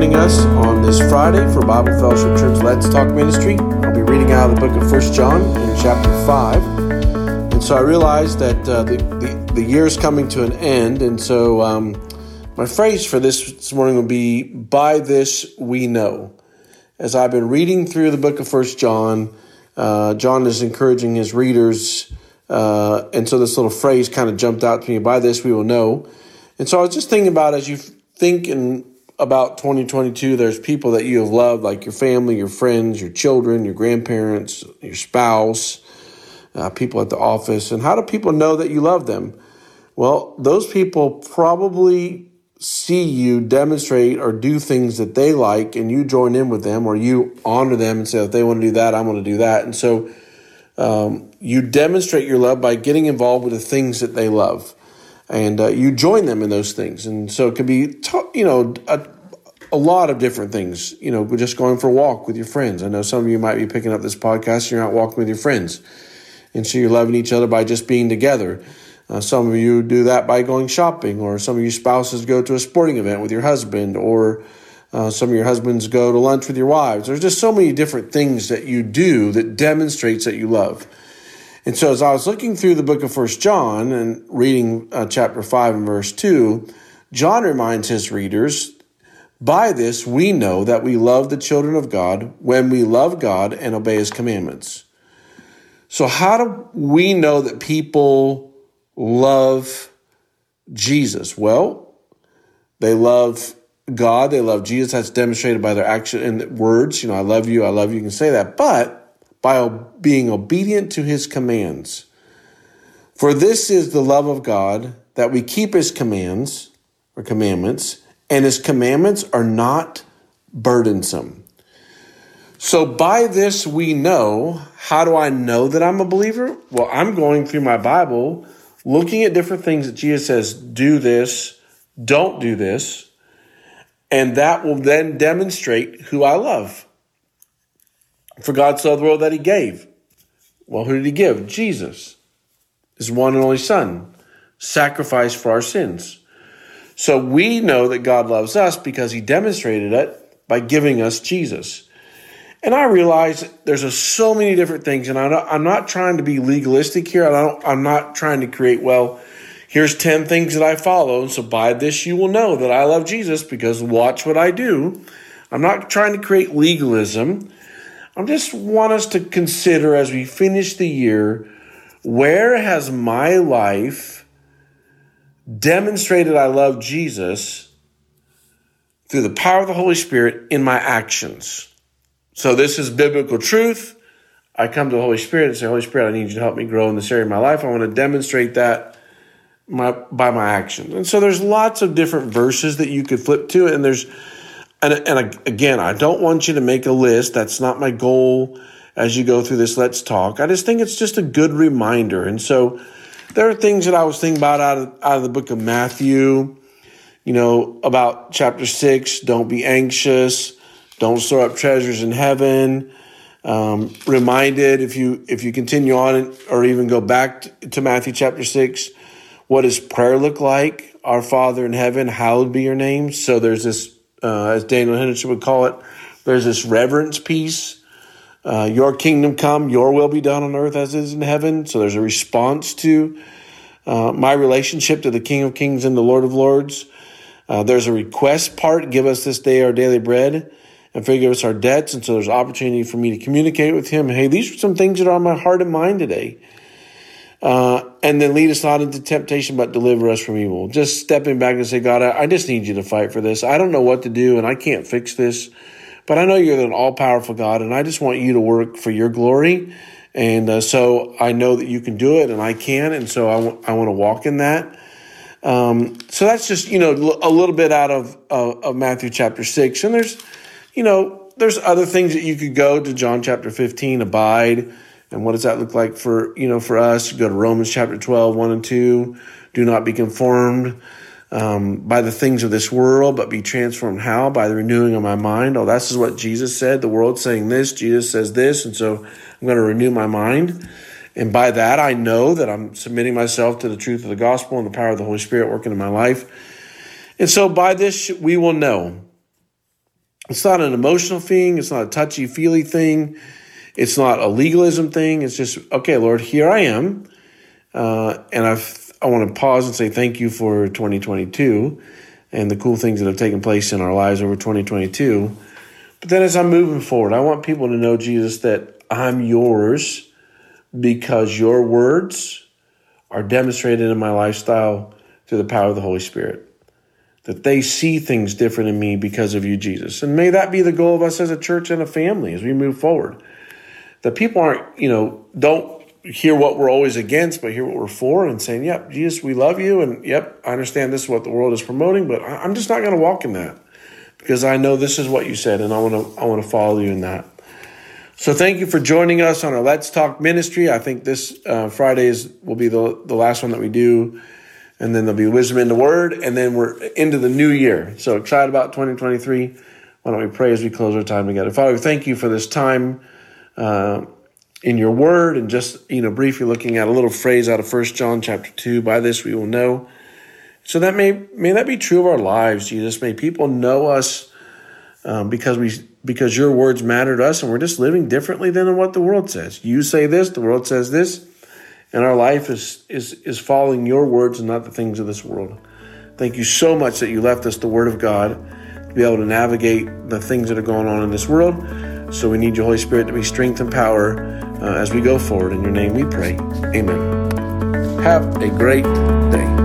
joining us on this Friday for Bible Fellowship Church Let's Talk Ministry. I'll be reading out of the book of First John in chapter 5. And so I realized that uh, the, the, the year is coming to an end. And so um, my phrase for this this morning will be, By this we know. As I've been reading through the book of First John, uh, John is encouraging his readers. Uh, and so this little phrase kind of jumped out to me, By this we will know. And so I was just thinking about as you think and about 2022, there's people that you have loved, like your family, your friends, your children, your grandparents, your spouse, uh, people at the office. And how do people know that you love them? Well, those people probably see you demonstrate or do things that they like, and you join in with them, or you honor them and say, if they want to do that, I'm going to do that. And so um, you demonstrate your love by getting involved with the things that they love and uh, you join them in those things. And so it could be, you know, a, a, lot of different things. You know, just going for a walk with your friends. I know some of you might be picking up this podcast. and You're not walking with your friends, and so you're loving each other by just being together. Uh, some of you do that by going shopping, or some of you spouses go to a sporting event with your husband, or uh, some of your husbands go to lunch with your wives. There's just so many different things that you do that demonstrates that you love. And so as I was looking through the book of First John and reading uh, chapter 5 and verse 2, John reminds his readers, by this we know that we love the children of God when we love God and obey his commandments. So how do we know that people love Jesus? Well, they love God, they love Jesus. That's demonstrated by their action and words. You know, I love you, I love you, you can say that. But by being obedient to his commands. For this is the love of God, that we keep his commands or commandments, and his commandments are not burdensome. So by this we know. How do I know that I'm a believer? Well, I'm going through my Bible, looking at different things that Jesus says, do this, don't do this, and that will then demonstrate who I love. For God loved the world that he gave. Well, who did he give? Jesus, his one and only Son, sacrificed for our sins. So we know that God loves us because he demonstrated it by giving us Jesus. And I realize there's a, so many different things, and I'm not trying to be legalistic here. I I'm not trying to create, well, here's 10 things that I follow, and so by this you will know that I love Jesus because watch what I do. I'm not trying to create legalism. I just want us to consider as we finish the year where has my life demonstrated I love Jesus through the power of the Holy Spirit in my actions? So, this is biblical truth. I come to the Holy Spirit and say, Holy Spirit, I need you to help me grow in this area of my life. I want to demonstrate that my, by my actions. And so, there's lots of different verses that you could flip to, and there's and, and again, I don't want you to make a list. That's not my goal as you go through this Let's Talk. I just think it's just a good reminder. And so there are things that I was thinking about out of, out of the book of Matthew, you know, about chapter six. Don't be anxious. Don't store up treasures in heaven. Um, reminded if you if you continue on or even go back to Matthew chapter six, what does prayer look like? Our Father in heaven, hallowed be your name. So there's this uh, as Daniel Henderson would call it. There's this reverence piece. Uh, your kingdom come, your will be done on earth as it is in heaven. So there's a response to uh, my relationship to the King of Kings and the Lord of Lords. Uh, there's a request part. Give us this day our daily bread and forgive us our debts. And so there's opportunity for me to communicate with him. Hey, these are some things that are on my heart and mind today. Uh, and then lead us not into temptation, but deliver us from evil. Just stepping back and say, God, I, I just need you to fight for this. I don't know what to do and I can't fix this, but I know you're an all powerful God and I just want you to work for your glory. And uh, so I know that you can do it and I can. And so I, w- I want to walk in that. Um, so that's just, you know, a little bit out of, uh, of Matthew chapter six. And there's, you know, there's other things that you could go to John chapter 15, abide. And what does that look like for, you know, for us? Go to Romans chapter 12, 1 and 2. Do not be conformed um, by the things of this world, but be transformed how? By the renewing of my mind. Oh, this is what Jesus said. The world's saying this, Jesus says this, and so I'm going to renew my mind. And by that, I know that I'm submitting myself to the truth of the gospel and the power of the Holy Spirit working in my life. And so by this, we will know It's not an emotional thing. It's not a touchy feely thing. It's not a legalism thing. It's just, okay, Lord, here I am. Uh, and I've, I want to pause and say thank you for 2022 and the cool things that have taken place in our lives over 2022. But then as I'm moving forward, I want people to know, Jesus, that I'm yours because your words are demonstrated in my lifestyle through the power of the Holy Spirit. That they see things different in me because of you, Jesus. And may that be the goal of us as a church and a family as we move forward. That people aren't, you know, don't hear what we're always against, but hear what we're for and saying, yep, Jesus, we love you. And yep, I understand this is what the world is promoting, but I'm just not going to walk in that because I know this is what you said and I want to, I want to follow you in that. So thank you for joining us on our Let's Talk ministry. I think this uh, Friday is, will be the, the last one that we do. And then there'll be wisdom in the word. And then we're into the new year. So excited about 2023. Why don't we pray as we close our time together? Father, thank you for this time uh, in your word and just, you know, briefly looking at a little phrase out of First John chapter 2. By this we will know. So that may, may that be true of our lives, Jesus. May people know us um, because we because your words matter to us and we're just living differently than what the world says. You say this, the world says this, and our life is is is following your words and not the things of this world. Thank you so much that you left us the word of God to be able to navigate the things that are going on in this world. So we need your Holy Spirit to be strength and power uh, as we go forward. In your name we pray. Amen. Have a great day.